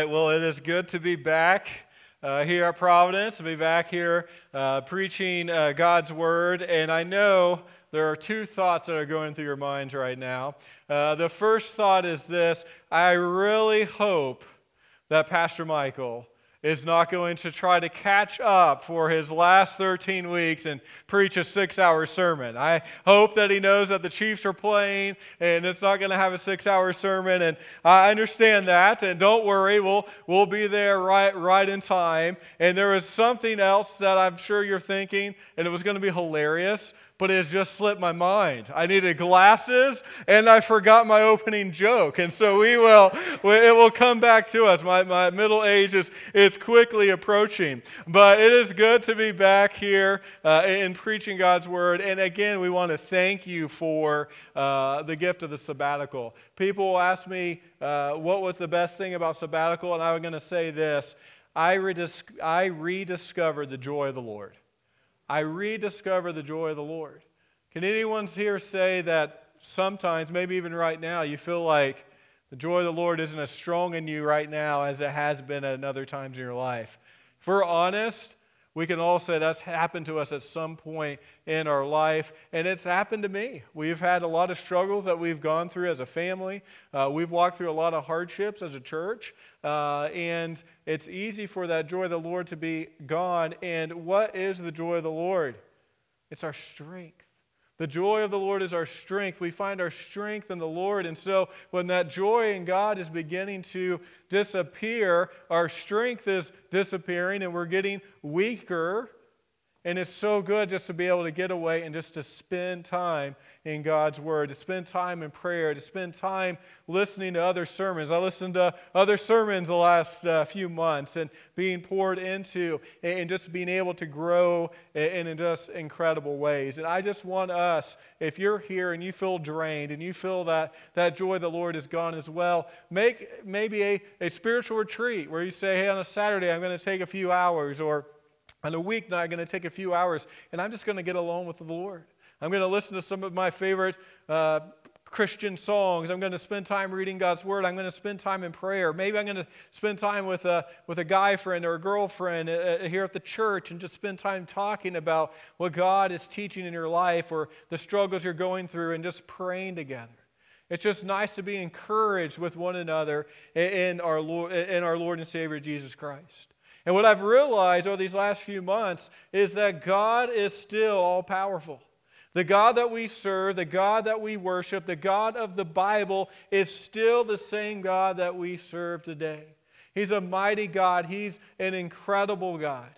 right. Well, it is good to be back uh, here at Providence, to be back here uh, preaching uh, God's Word. And I know there are two thoughts that are going through your minds right now. Uh, the first thought is this I really hope that Pastor Michael is not going to try to catch up for his last 13 weeks and preach a six hour sermon. I hope that he knows that the Chiefs are playing and it's not going to have a six hour sermon. And I understand that. And don't worry, we'll, we'll be there right, right in time. And there is something else that I'm sure you're thinking, and it was going to be hilarious but it just slipped my mind. I needed glasses and I forgot my opening joke. And so we will, it will come back to us. My, my middle age is, is quickly approaching. But it is good to be back here uh, in preaching God's word. And again, we want to thank you for uh, the gift of the sabbatical. People will ask me, uh, what was the best thing about sabbatical? And I'm going to say this I, redis- I rediscovered the joy of the Lord. I rediscover the joy of the Lord. Can anyone here say that sometimes, maybe even right now, you feel like the joy of the Lord isn't as strong in you right now as it has been at other times in your life? If we're honest, we can all say that's happened to us at some point in our life, and it's happened to me. We've had a lot of struggles that we've gone through as a family. Uh, we've walked through a lot of hardships as a church, uh, and it's easy for that joy of the Lord to be gone. And what is the joy of the Lord? It's our strength. The joy of the Lord is our strength. We find our strength in the Lord. And so when that joy in God is beginning to disappear, our strength is disappearing and we're getting weaker. And it's so good just to be able to get away and just to spend time in God's Word, to spend time in prayer, to spend time listening to other sermons. I listened to other sermons the last uh, few months and being poured into and just being able to grow in, in just incredible ways. And I just want us, if you're here and you feel drained and you feel that that joy of the Lord is gone as well, make maybe a, a spiritual retreat where you say, hey, on a Saturday, I'm going to take a few hours, or on a weeknight, I'm going to take a few hours, and I'm just going to get alone with the Lord. I'm going to listen to some of my favorite uh, Christian songs. I'm going to spend time reading God's Word. I'm going to spend time in prayer. Maybe I'm going to spend time with a, with a guy friend or a girlfriend uh, uh, here at the church and just spend time talking about what God is teaching in your life or the struggles you're going through and just praying together. It's just nice to be encouraged with one another in our Lord, in our Lord and Savior Jesus Christ. And what I've realized over these last few months is that God is still all powerful. The God that we serve, the God that we worship, the God of the Bible is still the same God that we serve today. He's a mighty God, He's an incredible God.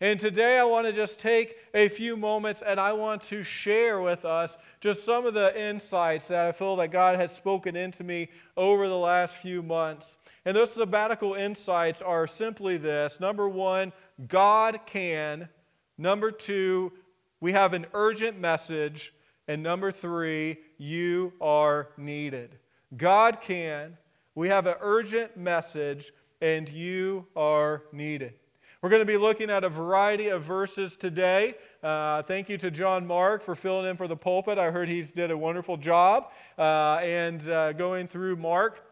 And today I want to just take a few moments and I want to share with us just some of the insights that I feel that God has spoken into me over the last few months. And those sabbatical insights are simply this number one, God can. Number two, we have an urgent message. And number three, you are needed. God can. We have an urgent message, and you are needed. We're going to be looking at a variety of verses today. Uh, thank you to John Mark for filling in for the pulpit. I heard he's did a wonderful job. Uh, and uh, going through Mark,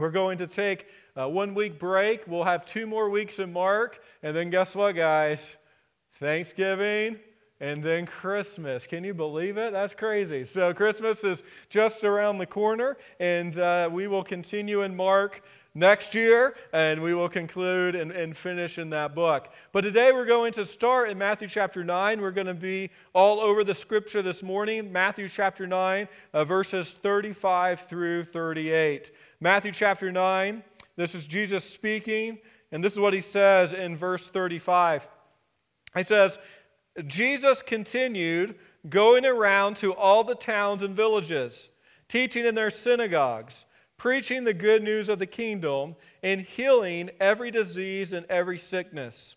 we're going to take a one week break. We'll have two more weeks in Mark. And then guess what, guys? Thanksgiving and then Christmas. Can you believe it? That's crazy. So, Christmas is just around the corner, and uh, we will continue in Mark next year, and we will conclude and, and, finish in that book. But today we're going to start in Matthew chapter 9. We're going to be all over the scripture this morning. Matthew chapter 9, uh, verses 35 through 38. Matthew chapter 9, this is Jesus speaking, and this is what he says in verse 35. He says, Jesus continued going around to all the towns and villages, teaching in their synagogues, preaching the good news of the kingdom, and healing every disease and every sickness.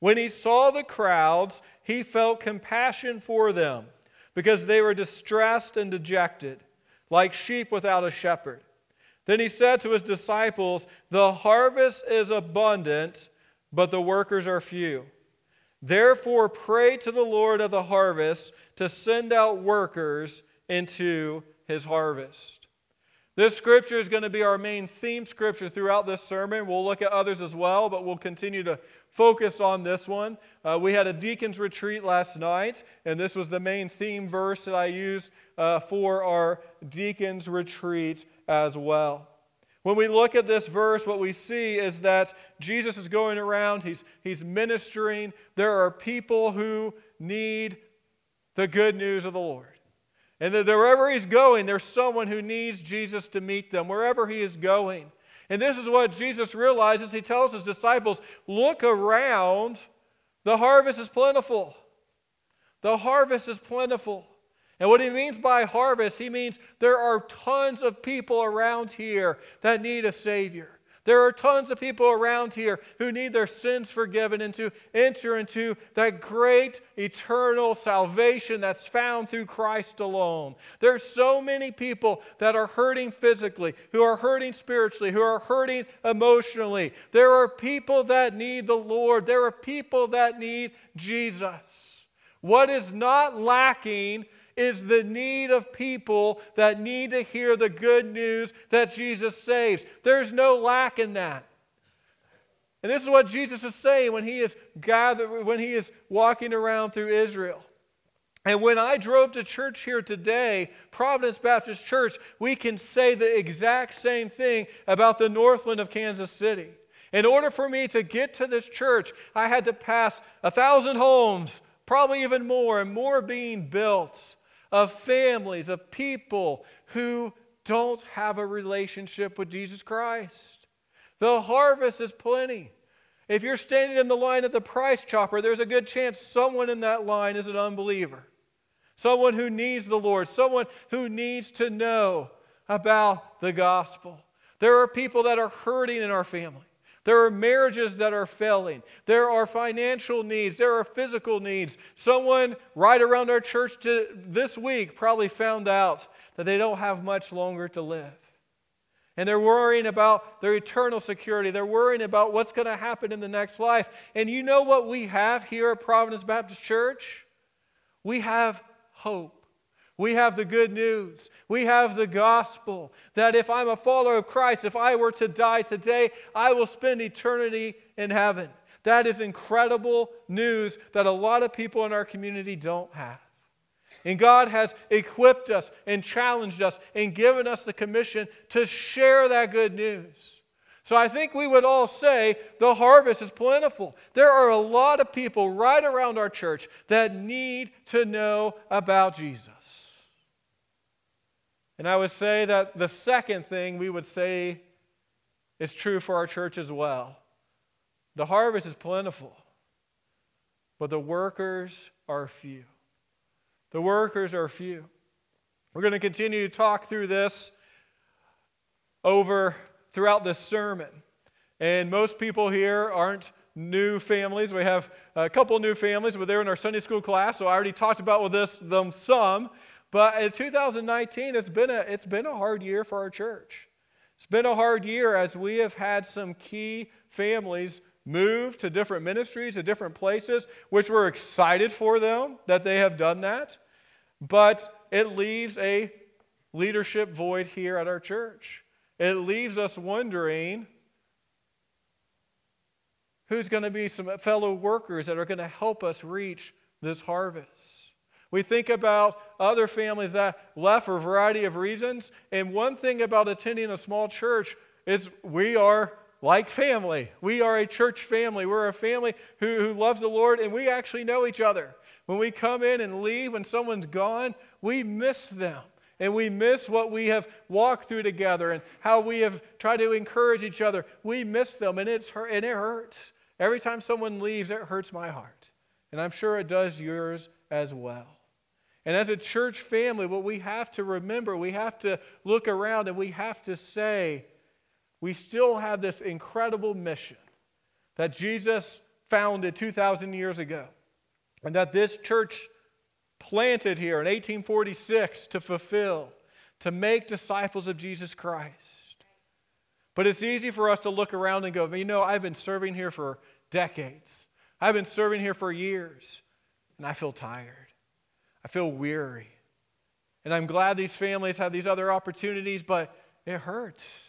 When he saw the crowds, he felt compassion for them because they were distressed and dejected, like sheep without a shepherd. Then he said to his disciples, The harvest is abundant, but the workers are few. Therefore, pray to the Lord of the harvest to send out workers into his harvest. This scripture is going to be our main theme scripture throughout this sermon. We'll look at others as well, but we'll continue to focus on this one. Uh, we had a deacon's retreat last night, and this was the main theme verse that I used uh, for our deacon's retreat as well. When we look at this verse, what we see is that Jesus is going around, he's, he's ministering. There are people who need the good news of the Lord. And that wherever he's going, there's someone who needs Jesus to meet them, wherever he is going. And this is what Jesus realizes. He tells his disciples, Look around, the harvest is plentiful. The harvest is plentiful. And what he means by harvest, he means there are tons of people around here that need a Savior. There are tons of people around here who need their sins forgiven and to enter into that great eternal salvation that's found through Christ alone. There are so many people that are hurting physically, who are hurting spiritually, who are hurting emotionally. There are people that need the Lord. There are people that need Jesus. What is not lacking is the need of people that need to hear the good news that Jesus saves. There's no lack in that. And this is what Jesus is saying when he is gathered, when he is walking around through Israel. And when I drove to church here today, Providence Baptist Church, we can say the exact same thing about the Northland of Kansas City. In order for me to get to this church, I had to pass a thousand homes, probably even more, and more being built of families, of people who don't have a relationship with Jesus Christ. The harvest is plenty. If you're standing in the line at the price chopper, there's a good chance someone in that line is an unbeliever. Someone who needs the Lord, someone who needs to know about the gospel. There are people that are hurting in our family. There are marriages that are failing. There are financial needs. There are physical needs. Someone right around our church to, this week probably found out that they don't have much longer to live. And they're worrying about their eternal security. They're worrying about what's going to happen in the next life. And you know what we have here at Providence Baptist Church? We have hope. We have the good news. We have the gospel that if I'm a follower of Christ, if I were to die today, I will spend eternity in heaven. That is incredible news that a lot of people in our community don't have. And God has equipped us and challenged us and given us the commission to share that good news. So I think we would all say the harvest is plentiful. There are a lot of people right around our church that need to know about Jesus. And I would say that the second thing we would say is true for our church as well. The harvest is plentiful, but the workers are few. The workers are few. We're going to continue to talk through this over throughout this sermon. And most people here aren't new families. We have a couple new families, but they're in our Sunday school class, so I already talked about with this them some. But in 2019, it's been, a, it's been a hard year for our church. It's been a hard year as we have had some key families move to different ministries, to different places, which we're excited for them that they have done that. But it leaves a leadership void here at our church. It leaves us wondering who's going to be some fellow workers that are going to help us reach this harvest. We think about other families that left for a variety of reasons. And one thing about attending a small church is we are like family. We are a church family. We're a family who, who loves the Lord, and we actually know each other. When we come in and leave, when someone's gone, we miss them. And we miss what we have walked through together and how we have tried to encourage each other. We miss them, and, it's, and it hurts. Every time someone leaves, it hurts my heart. And I'm sure it does yours as well. And as a church family, what we have to remember, we have to look around and we have to say, we still have this incredible mission that Jesus founded 2,000 years ago, and that this church planted here in 1846 to fulfill, to make disciples of Jesus Christ. But it's easy for us to look around and go, you know, I've been serving here for decades. I've been serving here for years, and I feel tired. I feel weary. And I'm glad these families have these other opportunities, but it hurts.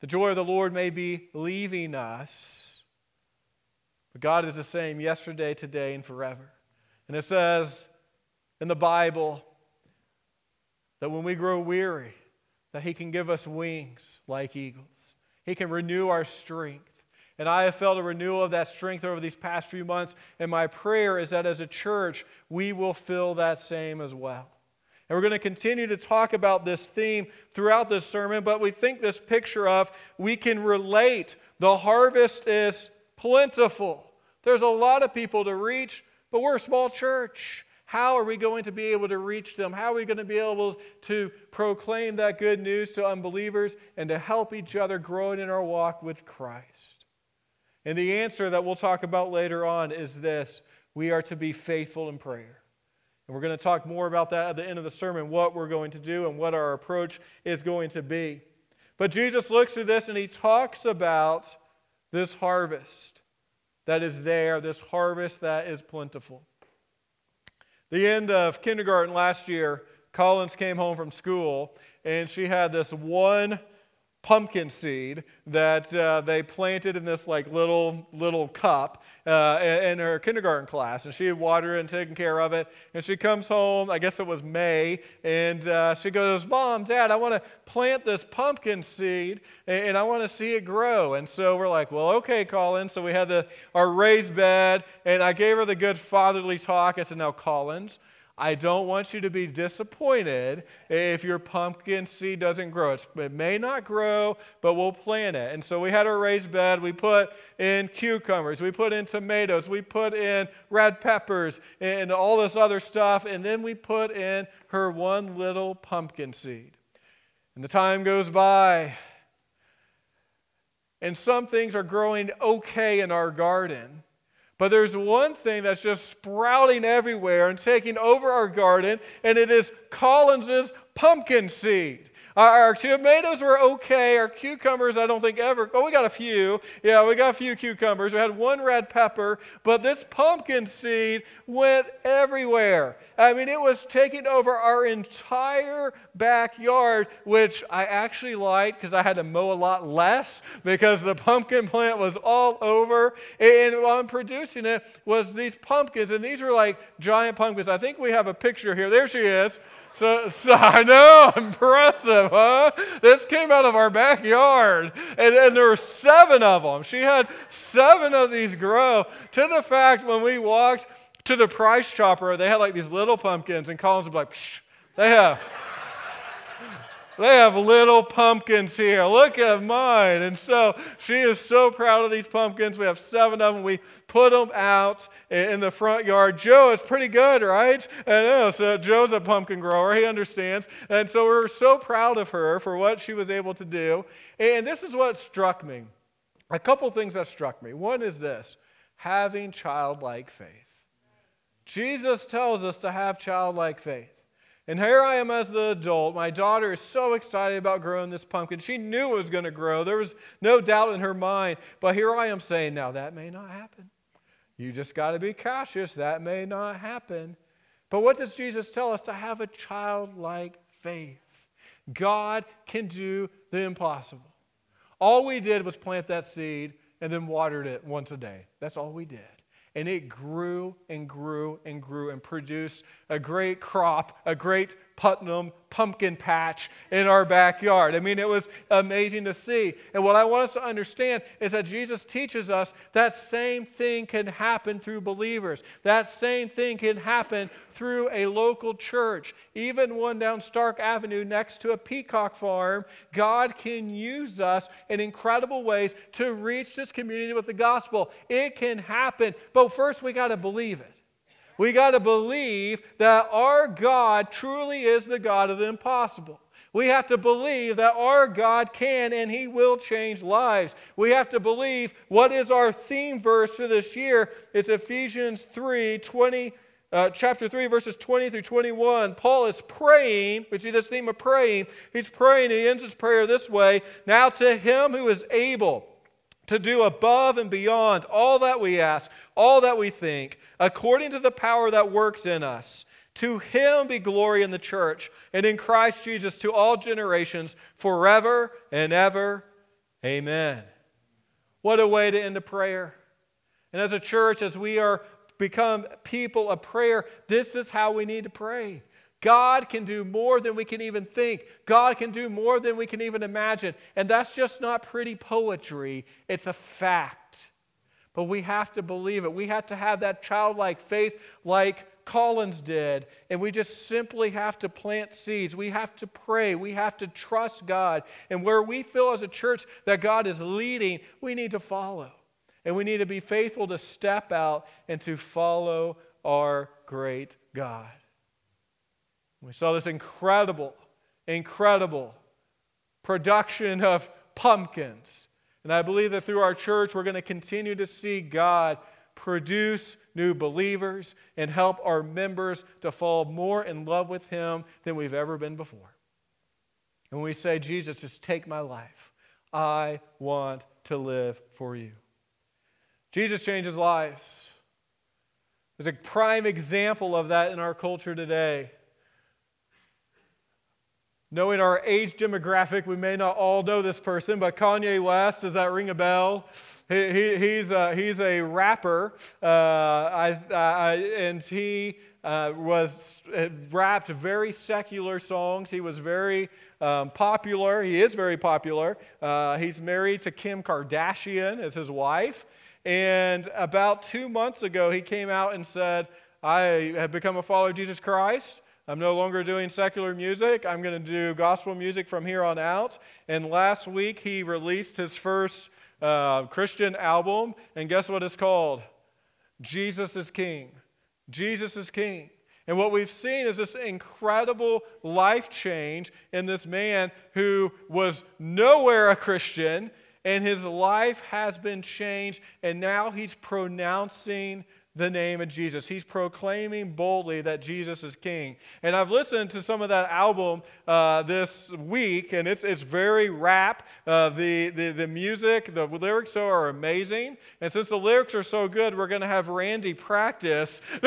The joy of the Lord may be leaving us, but God is the same yesterday, today, and forever. And it says in the Bible that when we grow weary, that He can give us wings like eagles. He can renew our strength. And I have felt a renewal of that strength over these past few months. And my prayer is that as a church, we will feel that same as well. And we're going to continue to talk about this theme throughout this sermon, but we think this picture of we can relate. The harvest is plentiful. There's a lot of people to reach, but we're a small church. How are we going to be able to reach them? How are we going to be able to proclaim that good news to unbelievers and to help each other grow in our walk with Christ? And the answer that we'll talk about later on is this we are to be faithful in prayer. And we're going to talk more about that at the end of the sermon, what we're going to do and what our approach is going to be. But Jesus looks through this and he talks about this harvest that is there, this harvest that is plentiful. The end of kindergarten last year, Collins came home from school and she had this one pumpkin seed that uh, they planted in this like little little cup uh, in her kindergarten class and she had watered and taken care of it. And she comes home i guess it was may and uh, she goes mom dad i want to plant this pumpkin seed and, i want to see it grow. And so we're like well okay collins so we had the, our raised bed and i gave her the good fatherly talk. I said now collins I don't want you to be disappointed if your pumpkin seed doesn't grow. it may not grow, but we'll plant it. And so we had a raised bed. We put in cucumbers, we put in tomatoes, we put in red peppers, and all this other stuff. And then we put in her one little pumpkin seed. And the time goes by, and some things are growing okay in our garden. But there's one thing that's just sprouting everywhere and taking over our garden, and it is Collins's pumpkin seed. Our, tomatoes were okay. Our cucumbers, I don't think ever. Oh, we got a few. Yeah, we got a few cucumbers. We had one red pepper, but this pumpkin seed went everywhere. I mean, it was taking over our entire backyard, which I actually liked because I had to mow a lot less because the pumpkin plant was all over. And while I'm producing it was these pumpkins, and these were like giant pumpkins. I think we have a picture here. There she is. So, so, I know, impressive, huh? This came out of our backyard. And, and there were seven of them. She had seven of these grow. To the fact when we walked to the price chopper, they had like these little pumpkins, and Collins would be like, Psh, they have. They have little pumpkins here. Look at mine. And so she is so proud of these pumpkins. We have seven of them. We put them out in the front yard. Joe is pretty good, right? I know. So Joe's a pumpkin grower. He understands. And so we're so proud of her for what she was able to do. And this is what struck me. A couple things that struck me. One is this having childlike faith. Jesus tells us to have childlike faith. And here I am as the adult. My daughter is so excited about growing this pumpkin. She knew it was going to grow. There was no doubt in her mind. But here I am saying, now that may not happen. You just got to be cautious. That may not happen. But what does Jesus tell us? To have a childlike faith. God can do the impossible. All we did was plant that seed and then watered it once a day. That's all we did. And it grew and grew and grew and produced a great crop, a great Putnam pumpkin patch in our backyard. I mean, it was amazing to see. And what I want us to understand is that Jesus teaches us that same thing can happen through believers. That same thing can happen through a local church, even one down Stark Avenue next to a peacock farm. God can use us in incredible ways to reach this community with the gospel. It can happen, but first we got to believe it. We got to believe that our God truly is the God of the impossible. We have to believe that our God can and He will change lives. We have to believe what is our theme verse for this year? It's Ephesians 3 20, uh, chapter 3, verses 20 through 21. Paul is praying, we see this theme of praying. He's praying, he ends his prayer this way Now to Him who is able to do above and beyond all that we ask, all that we think, according to the power that works in us. To him be glory in the church and in Christ Jesus to all generations, forever and ever. Amen. What a way to end a prayer. And as a church, as we are become people of prayer, this is how we need to pray. God can do more than we can even think. God can do more than we can even imagine. And that's just not pretty poetry, it's a fact. But we have to believe it. We have to have that childlike faith like Collins did. And we just simply have to plant seeds. We have to pray. We have to trust God. And where we feel as a church that God is leading, we need to follow. And we need to be faithful to step out and to follow our great God. We saw this incredible, incredible production of pumpkins. And I believe that through our church, we're going to continue to see God produce new believers and help our members to fall more in love with Him than we've ever been before. And we say, Jesus, just take my life. I want to live for you. Jesus changes lives. There's a prime example of that in our culture today. Knowing our age demographic, we may not all know this person, but Kanye West, does that ring a bell? He, he, he's, a, he's a rapper, uh, I, I, and he uh, was rapped very secular songs. He was very um, popular. He is very popular. Uh, he's married to Kim Kardashian as his wife. And about two months ago, he came out and said, I have become a follower of Jesus Christ. I'm no longer doing secular music. I'm going to do gospel music from here on out. And last week, he released his first uh, Christian album. And guess what it's called? Jesus is King. Jesus is King. And what we've seen is this incredible life change in this man who was nowhere a Christian, and his life has been changed, and now he's pronouncing the name of Jesus. He's proclaiming boldly that Jesus is King. And I've listened to some of that album uh, this week, and it's, it's very rap. Uh, the, the, the music, the lyrics are amazing. And since the lyrics are so good, we're going to have Randy practice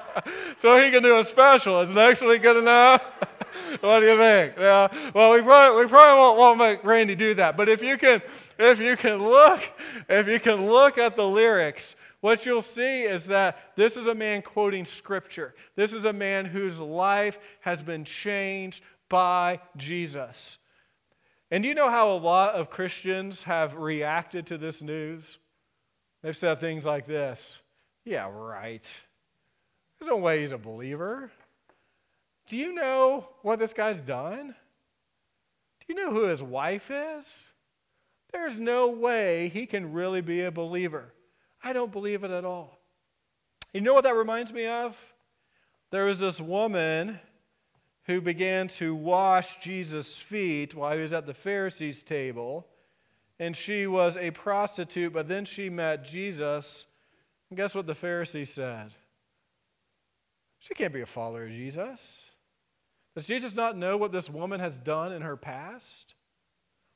so he can do a special. Is it actually good enough? what do you think? Yeah. Well, we probably, we probably won't, won't make Randy do that. But if you can, if you can look, if you can look at the lyrics, what you'll see is that this is a man quoting scripture. This is a man whose life has been changed by Jesus. And you know how a lot of Christians have reacted to this news? They've said things like this Yeah, right. There's no way he's a believer. Do you know what this guy's done? Do you know who his wife is? There's no way he can really be a believer. I don't believe it at all. You know what that reminds me of? There was this woman who began to wash Jesus' feet while he was at the Pharisees' table. And she was a prostitute, but then she met Jesus. And guess what the Pharisee said? She can't be a follower of Jesus. Does Jesus not know what this woman has done in her past?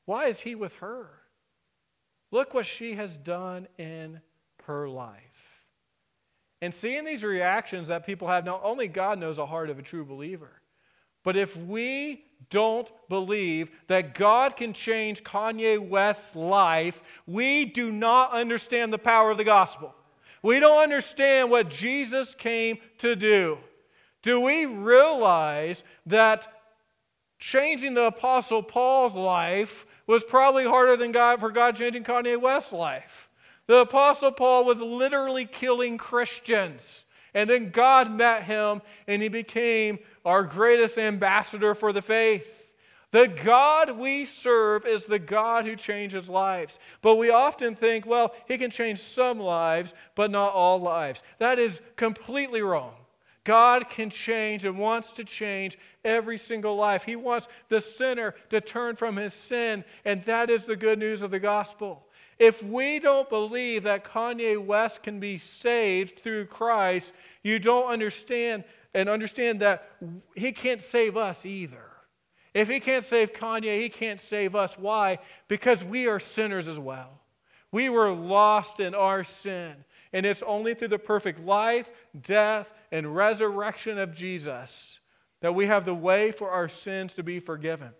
Why is he with her? Look what she has done in her life. And seeing these reactions that people have, not only God knows the heart of a true believer, but if we don't believe that God can change Kanye West's life, we do not understand the power of the gospel. We don't understand what Jesus came to do. Do we realize that changing the Apostle Paul's life was probably harder than God for God changing Kanye West's life? The Apostle Paul was literally killing Christians. And then God met him and he became our greatest ambassador for the faith. The God we serve is the God who changes lives. But we often think, well, he can change some lives, but not all lives. That is completely wrong. God can change and wants to change every single life. He wants the sinner to turn from his sin, and that is the good news of the gospel. If we don't believe that Kanye West can be saved through Christ, you don't understand and understand that he can't save us either. If he can't save Kanye, he can't save us. Why? Because we are sinners as well. We were lost in our sin. And it's only through the perfect life, death, and resurrection of Jesus that we have the way for our sins to be forgiven.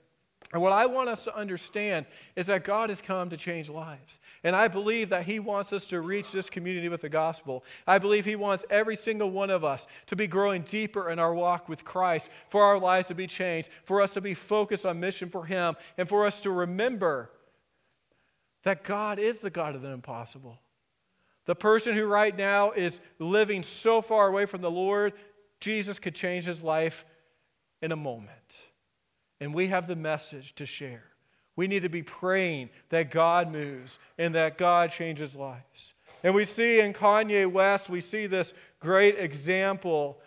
And what I want us to understand is that God has come to change lives. And I believe that He wants us to reach this community with the gospel. I believe He wants every single one of us to be growing deeper in our walk with Christ, for our lives to be changed, for us to be focused on mission for Him, and for us to remember that God is the God of the impossible. The person who right now is living so far away from the Lord, Jesus could change his life in a moment. And we have the message to share. We need to be praying that God moves and that God changes lives. And we see in Kanye West, we see this great example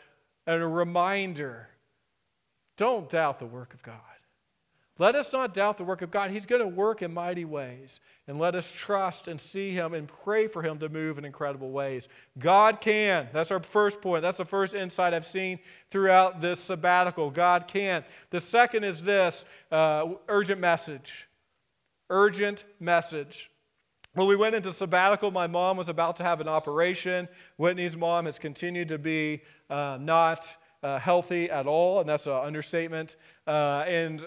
and a reminder don't doubt the work of God. Let us not doubt the work of God. He's going to work in mighty ways. And let us trust and see Him and pray for Him to move in incredible ways. God can. That's our first point. That's the first insight I've seen throughout this sabbatical. God can. The second is this uh, urgent message. Urgent message. When we went into sabbatical, my mom was about to have an operation. Whitney's mom has continued to be uh, not uh, healthy at all, and that's an understatement. Uh, and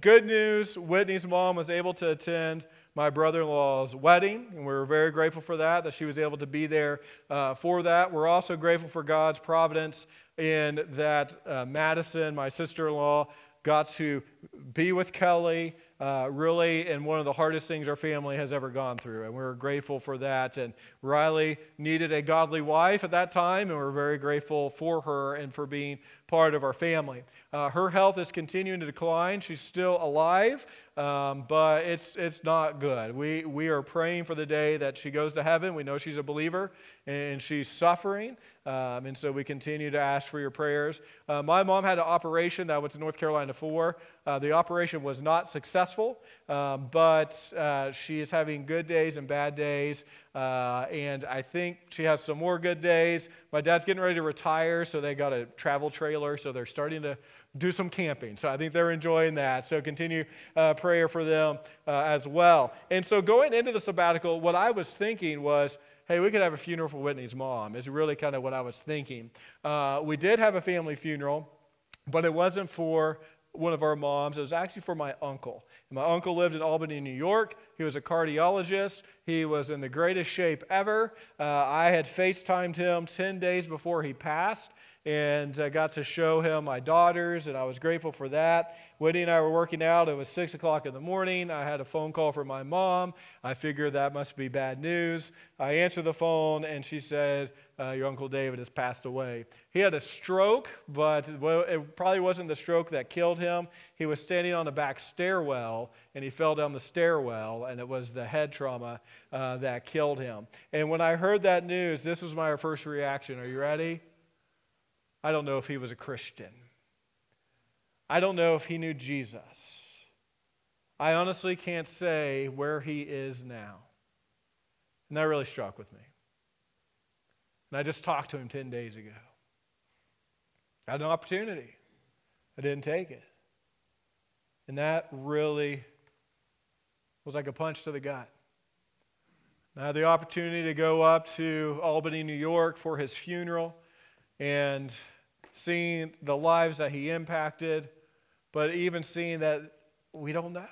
Good news Whitney's mom was able to attend my brother in law's wedding, and we are very grateful for that, that she was able to be there uh, for that. We're also grateful for God's providence in that uh, Madison, my sister in law, got to be with Kelly uh, really in one of the hardest things our family has ever gone through. And we're grateful for that. And Riley needed a godly wife at that time, and we're very grateful for her and for being part of our family. Uh, her health is continuing to decline. She's still alive, um, but it's, it's not good. We, we are praying for the day that she goes to heaven. We know she's a believer and she's suffering. Um, and so we continue to ask for your prayers. Uh, my mom had an operation that I went to North Carolina for. Uh, the operation was not successful, um, but uh, she is having good days and bad days. Uh, and I think she has some more good days. My dad's getting ready to retire, so they got a travel trailer, so they're starting to do some camping. So I think they're enjoying that. So continue uh, prayer for them uh, as well. And so going into the sabbatical, what I was thinking was, hey, we could have a funeral for Whitney's mom, is really kind of what I was thinking. Uh, we did have a family funeral, but it wasn't for one of our moms. It was actually for my uncle. And my uncle lived in Albany, New York. He was a cardiologist. He was in the greatest shape ever. Uh, I had FaceTimed him 10 days before he passed and I got to show him my daughters, and I was grateful for that. Whitney and I were working out. It was 6 o'clock in the morning. I had a phone call from my mom. I figured that must be bad news. I answered the phone, and she said, uh, Your Uncle David has passed away. He had a stroke, but it probably wasn't the stroke that killed him. He was standing on the back stairwell, and he fell down the stairwell, and it was the head trauma uh, that killed him. And when I heard that news, this was my first reaction. Are you ready? I don't know if he was a Christian. I don't know if he knew Jesus. I honestly can't say where he is now. And that really struck with me. And I just talked to him 10 days ago. I had an opportunity, I didn't take it. And that really was like a punch to the gut. I had the opportunity to go up to Albany, New York for his funeral. And seeing the lives that he impacted, but even seeing that we don't know.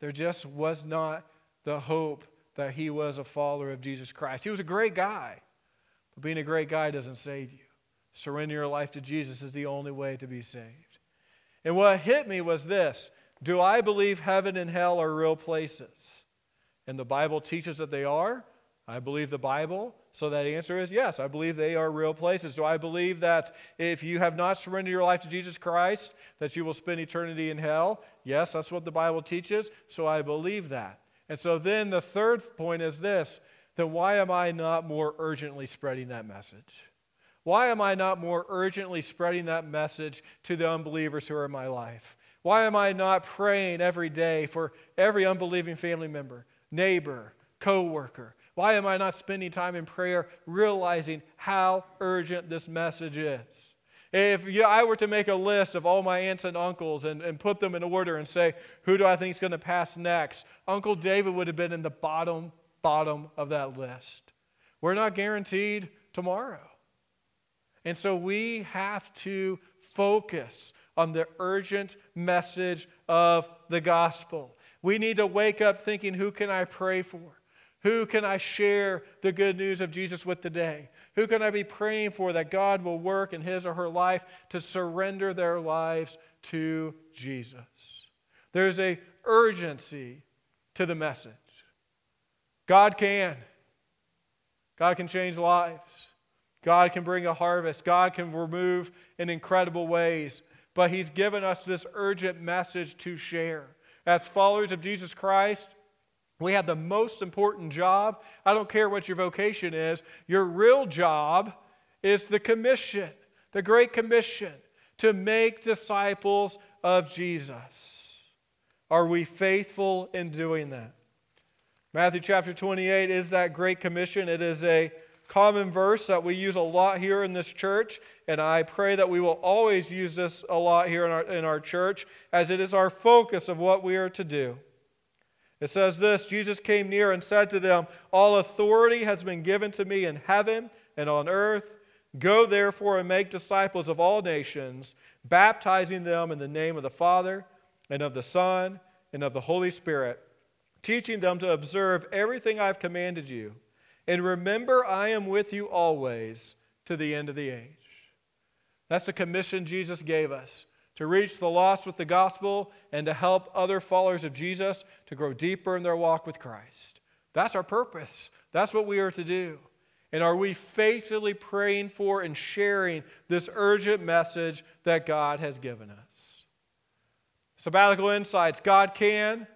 There just was not the hope that he was a follower of Jesus Christ. He was a great guy, but being a great guy doesn't save you. Surrender your life to Jesus is the only way to be saved. And what hit me was this Do I believe heaven and hell are real places? And the Bible teaches that they are. I believe the Bible. So that answer is yes, I believe they are real places. Do I believe that if you have not surrendered your life to Jesus Christ, that you will spend eternity in hell? Yes, that's what the Bible teaches. So I believe that. And so then the third point is this then why am I not more urgently spreading that message? Why am I not more urgently spreading that message to the unbelievers who are in my life? Why am I not praying every day for every unbelieving family member, neighbor, coworker, why am I not spending time in prayer realizing how urgent this message is? If I were to make a list of all my aunts and uncles and, and put them in order and say, who do I think is going to pass next? Uncle David would have been in the bottom, bottom of that list. we're not guaranteed tomorrow. And so we have to focus on the urgent message of the gospel. We need to wake up thinking, who can I pray for? Who can I share the good news of Jesus with today? Who can I be praying for that God will work in his or her life to surrender their lives to Jesus? There's a urgency to the message. God can. God can change lives. God can bring a harvest. God can remove in incredible ways. But He's given us this urgent message to share. As followers of Jesus Christ, we have the most important job. I don't care what your vocation is, your real job is the commission, the Great Commission, to make disciples of Jesus. Are we faithful in doing that? Matthew chapter 28 is that Great Commission. It is a common verse that we use a lot here in this church, and I pray that we will always use this a lot here in our, in our church as it is our focus of what we are to do. It says this Jesus came near and said to them, All authority has been given to me in heaven and on earth. Go therefore and make disciples of all nations, baptizing them in the name of the Father and of the Son and of the Holy Spirit, teaching them to observe everything I've commanded you. And remember, I am with you always to the end of the age. That's the commission Jesus gave us to reach the lost with the gospel and to help other followers of Jesus to grow deeper in their walk with Christ. That's our purpose. That's what we are to do. And are we faithfully praying for and sharing this urgent message that God has given us? Sabbatical insights God can.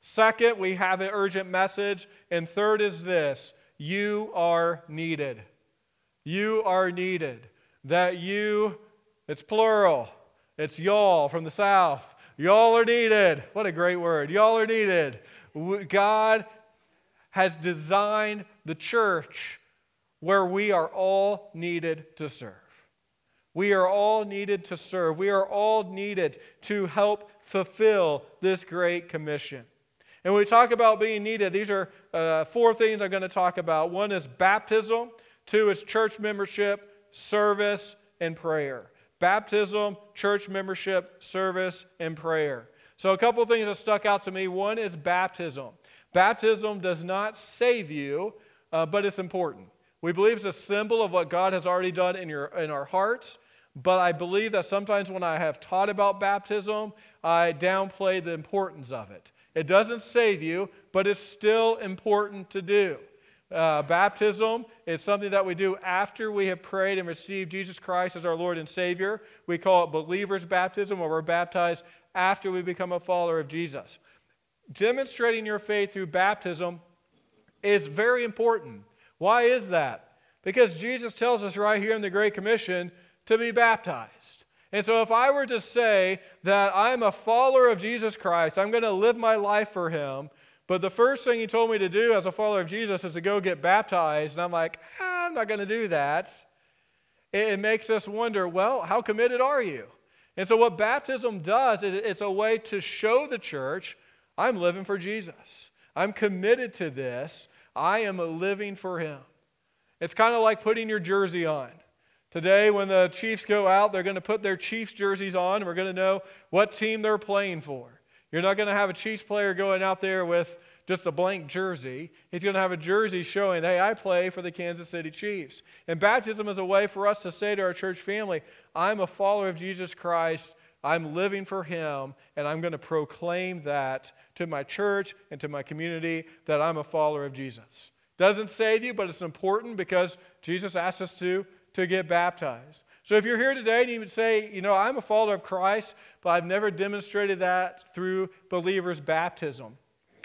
Second, we have an urgent message. And third is this you are needed. You are needed. That you, it's plural, it's y'all from the South. Y'all are needed. What a great word. Y'all are needed. God has designed the church where we are all needed to serve. We are all needed to serve. We are all needed to help fulfill this great commission. And when we talk about being needed, these are uh, four things I'm going to talk about. One is baptism, two is church membership, service, and prayer. Baptism, church membership, service, and prayer. So, a couple of things that stuck out to me. One is baptism. Baptism does not save you, uh, but it's important. We believe it's a symbol of what God has already done in, your, in our hearts. But I believe that sometimes when I have taught about baptism, I downplay the importance of it. It doesn't save you, but it's still important to do. Uh, baptism is something that we do after we have prayed and received Jesus Christ as our Lord and Savior. We call it believer's baptism, or we're baptized after we become a follower of Jesus. Demonstrating your faith through baptism is very important. Why is that? Because Jesus tells us right here in the Great Commission to be baptized. And so, if I were to say that I'm a follower of Jesus Christ, I'm going to live my life for Him, but the first thing He told me to do as a follower of Jesus is to go get baptized, and I'm like, ah, I'm not going to do that, it, makes us wonder well, how committed are you? And so, what baptism does, is it's a way to show the church I'm living for Jesus. I'm committed to this. I am living for Him. It's kind of like putting your jersey on. Today, when the Chiefs go out, they're going to put their Chiefs jerseys on, and we're going to know what team they're playing for. You're not going to have a Chiefs player going out there with just a blank jersey. He's going to have a jersey showing, hey, I play for the Kansas City Chiefs. And baptism is a way for us to say to our church family, I'm a follower of Jesus Christ. I'm living for Him, and I'm going to proclaim that to my church and to my community that I'm a follower of Jesus. Doesn't save you, but it's important because Jesus asked us to to get baptized. So if you're here today and you would say, you know, I'm a follower of Christ, but I've never demonstrated that through believers' baptism.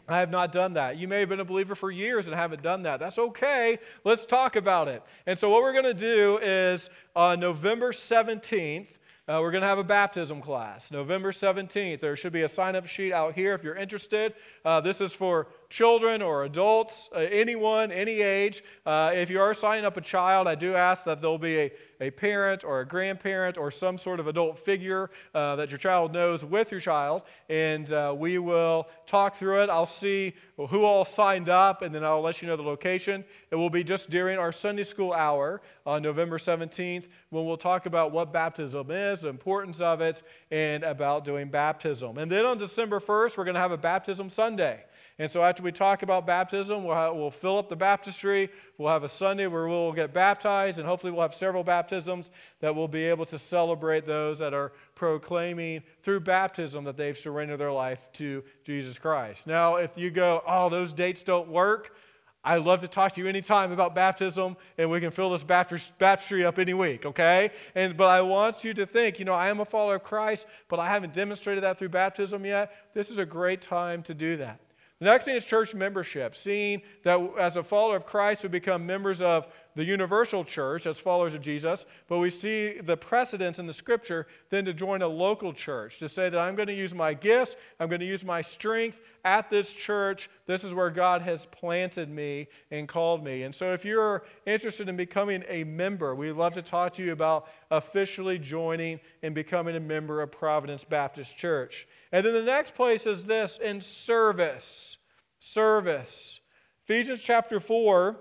I have not done that. You may have been a believer for years and haven't done that. That's okay. Let's talk about it. And so, what we're going to do is on November 17th, uh, we're going to have a baptism class, November 17th. There should be a sign up sheet out here if you're interested. Uh, this is for children or adults, uh, anyone, any age. Uh, if you are signing up a child, I do ask that there'll be a, a parent or a grandparent or some sort of adult figure uh, that your child knows with your child, and uh, we will talk through it. I'll see who all signed up, and then I'll let you know the location. It will be just during our Sunday school hour on November 17th when we'll talk about what baptism is, the importance of it, and about doing baptism. And then on December 1st, we're going to have a baptism Sunday. And so after we talk about baptism, we'll, have, we'll fill up the baptistry. We'll have a Sunday where we'll get baptized, and hopefully we'll have several baptisms that we'll be able to celebrate those that are proclaiming through baptism that they've surrendered their life to Jesus Christ. Now, if you go, oh, those dates don't work, I'd love to talk to you anytime about baptism, and we can fill this baptistry up any week, okay? And but I want you to think, you know, I am a follower of Christ, but I haven't demonstrated that through baptism yet. This is a great time to do that. The next thing is church membership, seeing that as a follower of Christ, we become members of the universal church as followers of Jesus, but we see the precedence in the scripture then to join a local church, to say that I'm going to use my gifts, I'm going to use my strength at this church. This is where God has planted me and called me. And so if you're interested in becoming a member, we'd love to talk to you about officially joining and becoming a member of Providence Baptist Church. And then the next place is this in service. Service. Ephesians chapter 4,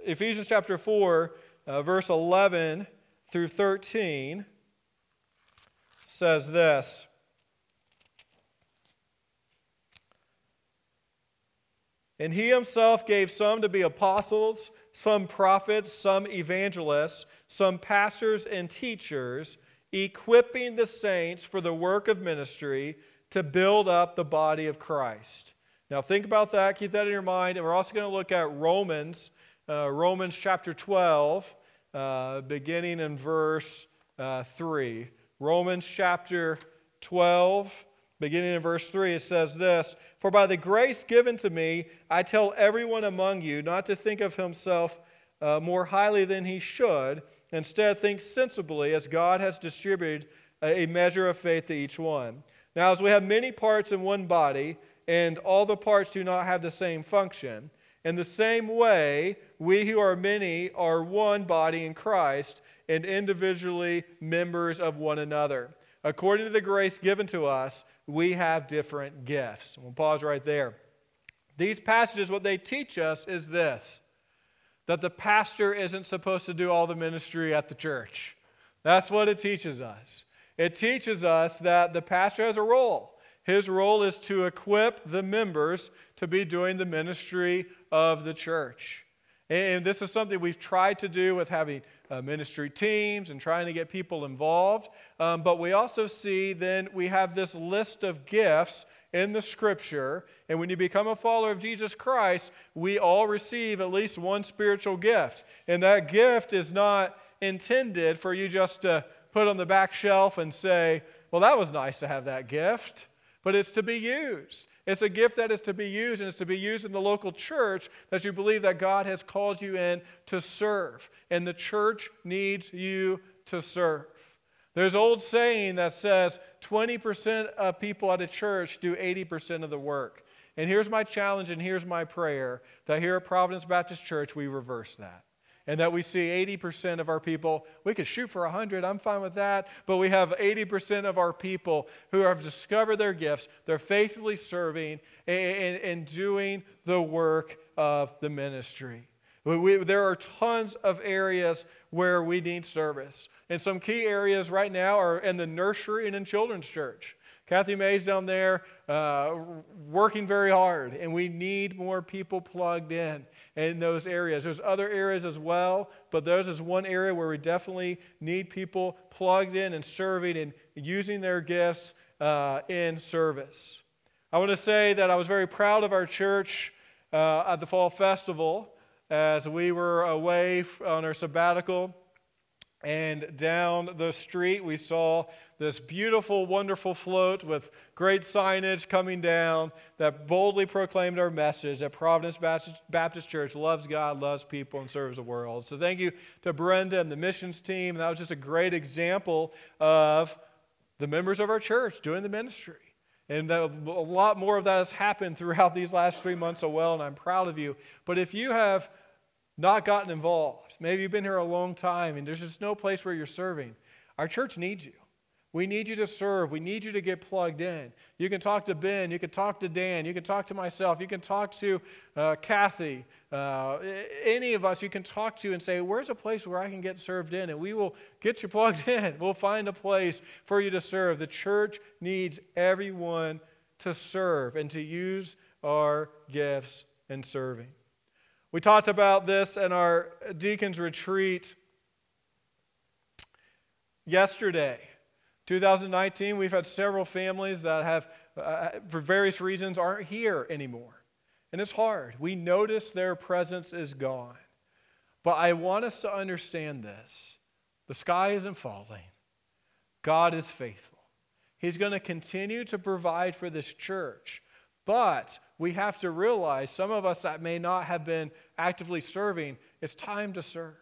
Ephesians chapter 4, uh, verse 11 through 13 says this. And he himself gave some to be apostles, some prophets, some evangelists, some pastors and teachers equipping the saints for the work of ministry to build up the body of Christ. Now, think about that, keep that in your mind, and we're also going to look at Romans, uh, Romans chapter 12, uh, beginning in verse uh, 3. Romans chapter 12, beginning in verse 3, it says this For by the grace given to me, I tell everyone among you not to think of himself uh, more highly than he should Instead, think sensibly as God has distributed a measure of faith to each one. Now, as we have many parts in one body, and all the parts do not have the same function, in the same way, we who are many are one body in Christ and individually members of one another. According to the grace given to us, we have different gifts. We'll pause right there. These passages, what they teach us is this that the pastor isn't supposed to do all the ministry at the church. That's what it teaches us. It teaches us that the pastor has a role. His role is to equip the members to be doing the ministry of the church. And this is something we've tried to do with having uh, ministry teams and trying to get people involved. Um, but we also see then we have this list of gifts in the scripture. And when you become a follower of Jesus Christ, we all receive at least one spiritual gift. And that gift is not intended for you just to put on the back shelf and say, well, that was nice to have that gift, but it's to be used. It's a gift that is to be used, and it's to be used in the local church that you believe that God has called you in to serve. And the church needs you to serve. There's old saying that says 20% of people at a church do 80% of the work. And here's my challenge and here's my prayer that here at Providence Baptist Church, we reverse that. And that we see 80% of our people, we could shoot for 100, I'm fine with that, but we have 80% of our people who have discovered their gifts, they're faithfully serving and, and doing the work of the ministry. We, there are tons of areas where we need service. And some key areas right now are in the nursery and in children's church. Kathy May's down there uh, working very hard, and we need more people plugged in in those areas. There's other areas as well, but those is one area where we definitely need people plugged in and serving and using their gifts uh, in service. I want to say that I was very proud of our church uh, at the Fall Festival as we were away on our sabbatical. And down the street, we saw this beautiful, wonderful float with great signage coming down that boldly proclaimed our message that Providence Baptist Church loves God, loves people, and serves the world. So, thank you to Brenda and the missions team. That was just a great example of the members of our church doing the ministry. And a lot more of that has happened throughout these last three months so well, and I'm proud of you. But if you have not gotten involved. Maybe you've been here a long time and there's just no place where you're serving. Our church needs you. We need you to serve. We need you to get plugged in. You can talk to Ben. You can talk to Dan. You can talk to myself. You can talk to uh, Kathy. Uh, any of us you can talk to and say, Where's a place where I can get served in? And we will get you plugged in. We'll find a place for you to serve. The church needs everyone to serve and to use our gifts in serving. We talked about this in our deacons retreat yesterday. 2019, we've had several families that have, uh, for various reasons, aren't here anymore. And it's hard. We notice their presence is gone. But I want us to understand this the sky isn't falling, God is faithful. He's going to continue to provide for this church. But we have to realize some of us that may not have been actively serving, it's time to serve.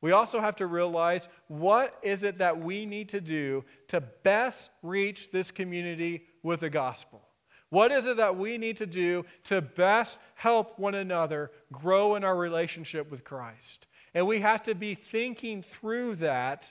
We also have to realize what is it that we need to do to best reach this community with the gospel? What is it that we need to do to best help one another grow in our relationship with Christ? And we have to be thinking through that.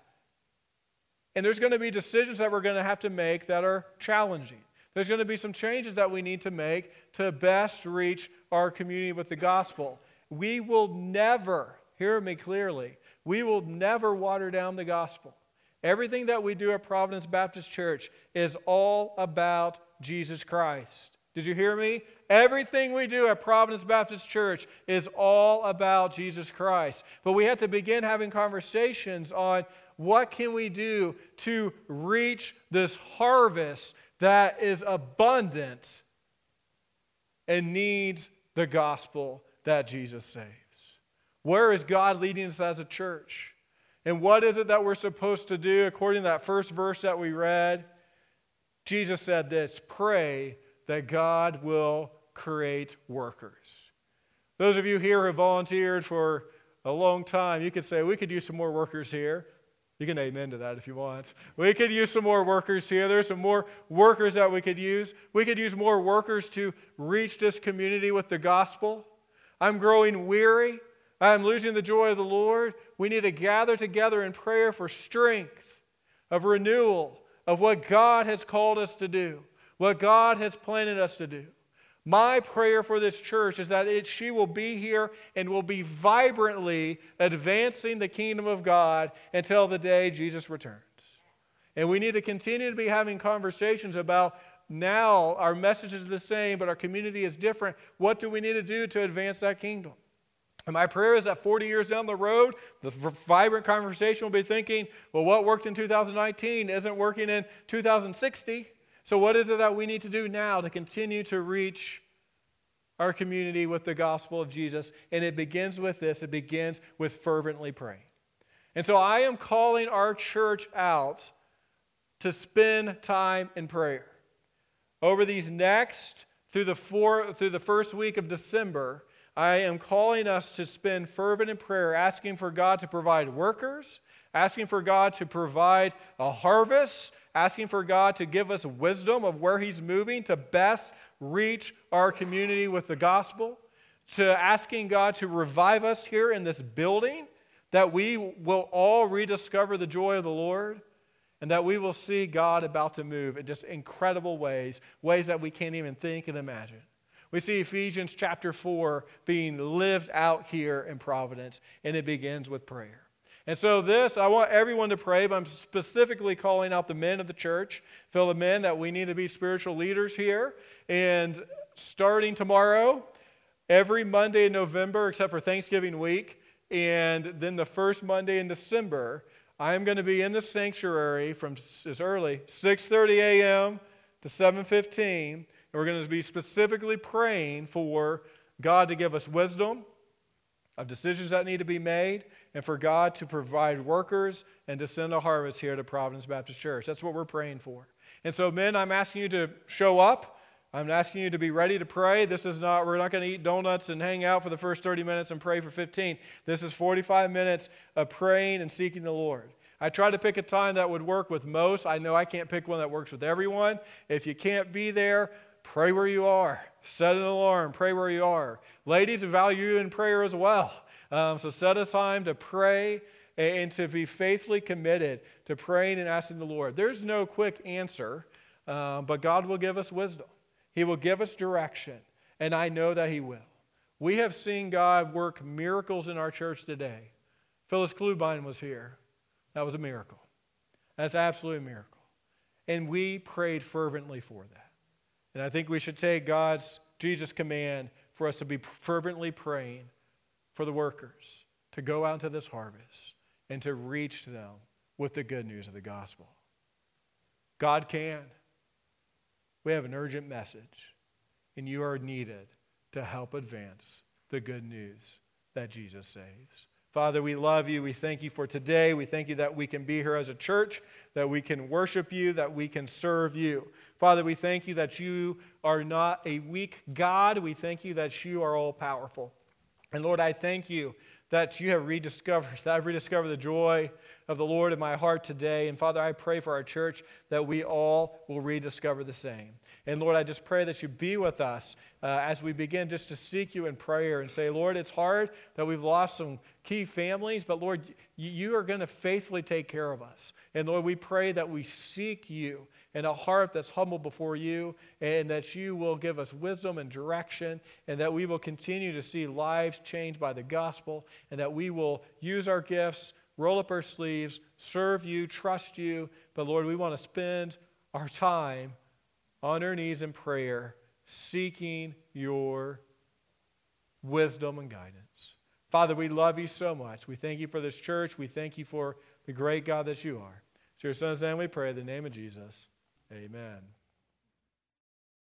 And there's going to be decisions that we're going to have to make that are challenging. There's going to be some changes that we need to make to best reach our community with the gospel. We will never, hear me clearly, we will never water down the gospel. Everything that we do at Providence Baptist Church is all about Jesus Christ. Did you hear me? Everything we do at Providence Baptist Church is all about Jesus Christ. But we have to begin having conversations on what can we do to reach this harvest that is abundant and needs the gospel that Jesus saves. Where is God leading us as a church? And what is it that we're supposed to do according to that first verse that we read? Jesus said this pray that God will create workers. Those of you here who volunteered for a long time, you could say, we could use some more workers here. You can amen to that if you want. We could use some more workers here. There's some more workers that we could use. We could use more workers to reach this community with the gospel. I'm growing weary. I'm losing the joy of the Lord. We need to gather together in prayer for strength, of renewal, of what God has called us to do, what God has planted us to do. My prayer for this church is that it, she will be here and will be vibrantly advancing the kingdom of God until the day Jesus returns. And we need to continue to be having conversations about now our message is the same, but our community is different. What do we need to do to advance that kingdom? And my prayer is that 40 years down the road, the vibrant conversation will be thinking, well, what worked in 2019 isn't working in 2060. So, what is it that we need to do now to continue to reach our community with the gospel of Jesus? And it begins with this it begins with fervently praying. And so, I am calling our church out to spend time in prayer. Over these next, through the, four, through the first week of December, I am calling us to spend fervent in prayer, asking for God to provide workers, asking for God to provide a harvest, asking for God to give us wisdom of where He's moving to best reach our community with the gospel, to asking God to revive us here in this building, that we will all rediscover the joy of the Lord, and that we will see God about to move in just incredible ways, ways that we can't even think and imagine. We see Ephesians chapter 4 being lived out here in Providence, and it begins with prayer. And so, this, I want everyone to pray, but I'm specifically calling out the men of the church. The men that we need to be spiritual leaders here. And starting tomorrow, every Monday in November, except for Thanksgiving week, and then the first Monday in December, I am going to be in the sanctuary from as early 6:30 a.m. to 7:15 and we're going to be specifically praying for God to give us wisdom of decisions that need to be made and for God to provide workers and to send a harvest here to Providence Baptist Church. That's what we're praying for. And so, men, I'm asking you to show up. I'm asking you to be ready to pray. This is not, we're not going to eat donuts and hang out for the first 30 minutes and pray for 15. This is 45 minutes of praying and seeking the Lord. I try to pick a time that would work with most. I know I can't pick one that works with everyone. If you can't be there, Pray where you are. Set an alarm. Pray where you are. Ladies, value you in prayer as well. Um, so set a time to pray and to be faithfully committed to praying and asking the Lord. There's no quick answer, um, but God will give us wisdom. He will give us direction, and I know that He will. We have seen God work miracles in our church today. Phyllis Klubine was here. That was a miracle. That's absolutely a miracle. And we prayed fervently for that. And I think we should take God's, Jesus' command for us to be fervently praying for the workers to go out into this harvest and to reach them with the good news of the gospel. God can. We have an urgent message, and you are needed to help advance the good news that Jesus saves. Father, we love you. We thank you for today. We thank you that we can be here as a church, that we can worship you, that we can serve you. Father, we thank you that you are not a weak God. We thank you that you are all powerful. And Lord, I thank you that you have rediscovered, that I've rediscovered the joy of the Lord in my heart today. And Father, I pray for our church that we all will rediscover the same. And Lord, I just pray that you be with us uh, as we begin just to seek you in prayer and say, Lord, it's hard that we've lost some key families, but Lord, you, you are going to faithfully take care of us. And Lord, we pray that we seek you in a heart that's humble before you, and that you will give us wisdom and direction, and that we will continue to see lives changed by the gospel, and that we will use our gifts, roll up our sleeves, serve you, trust you. But Lord, we want to spend our time on our knees in prayer, seeking your wisdom and guidance. Father, we love you so much. We thank you for this church. We thank you for the great God that you are. To your son's name we pray, in the name of Jesus. Amen.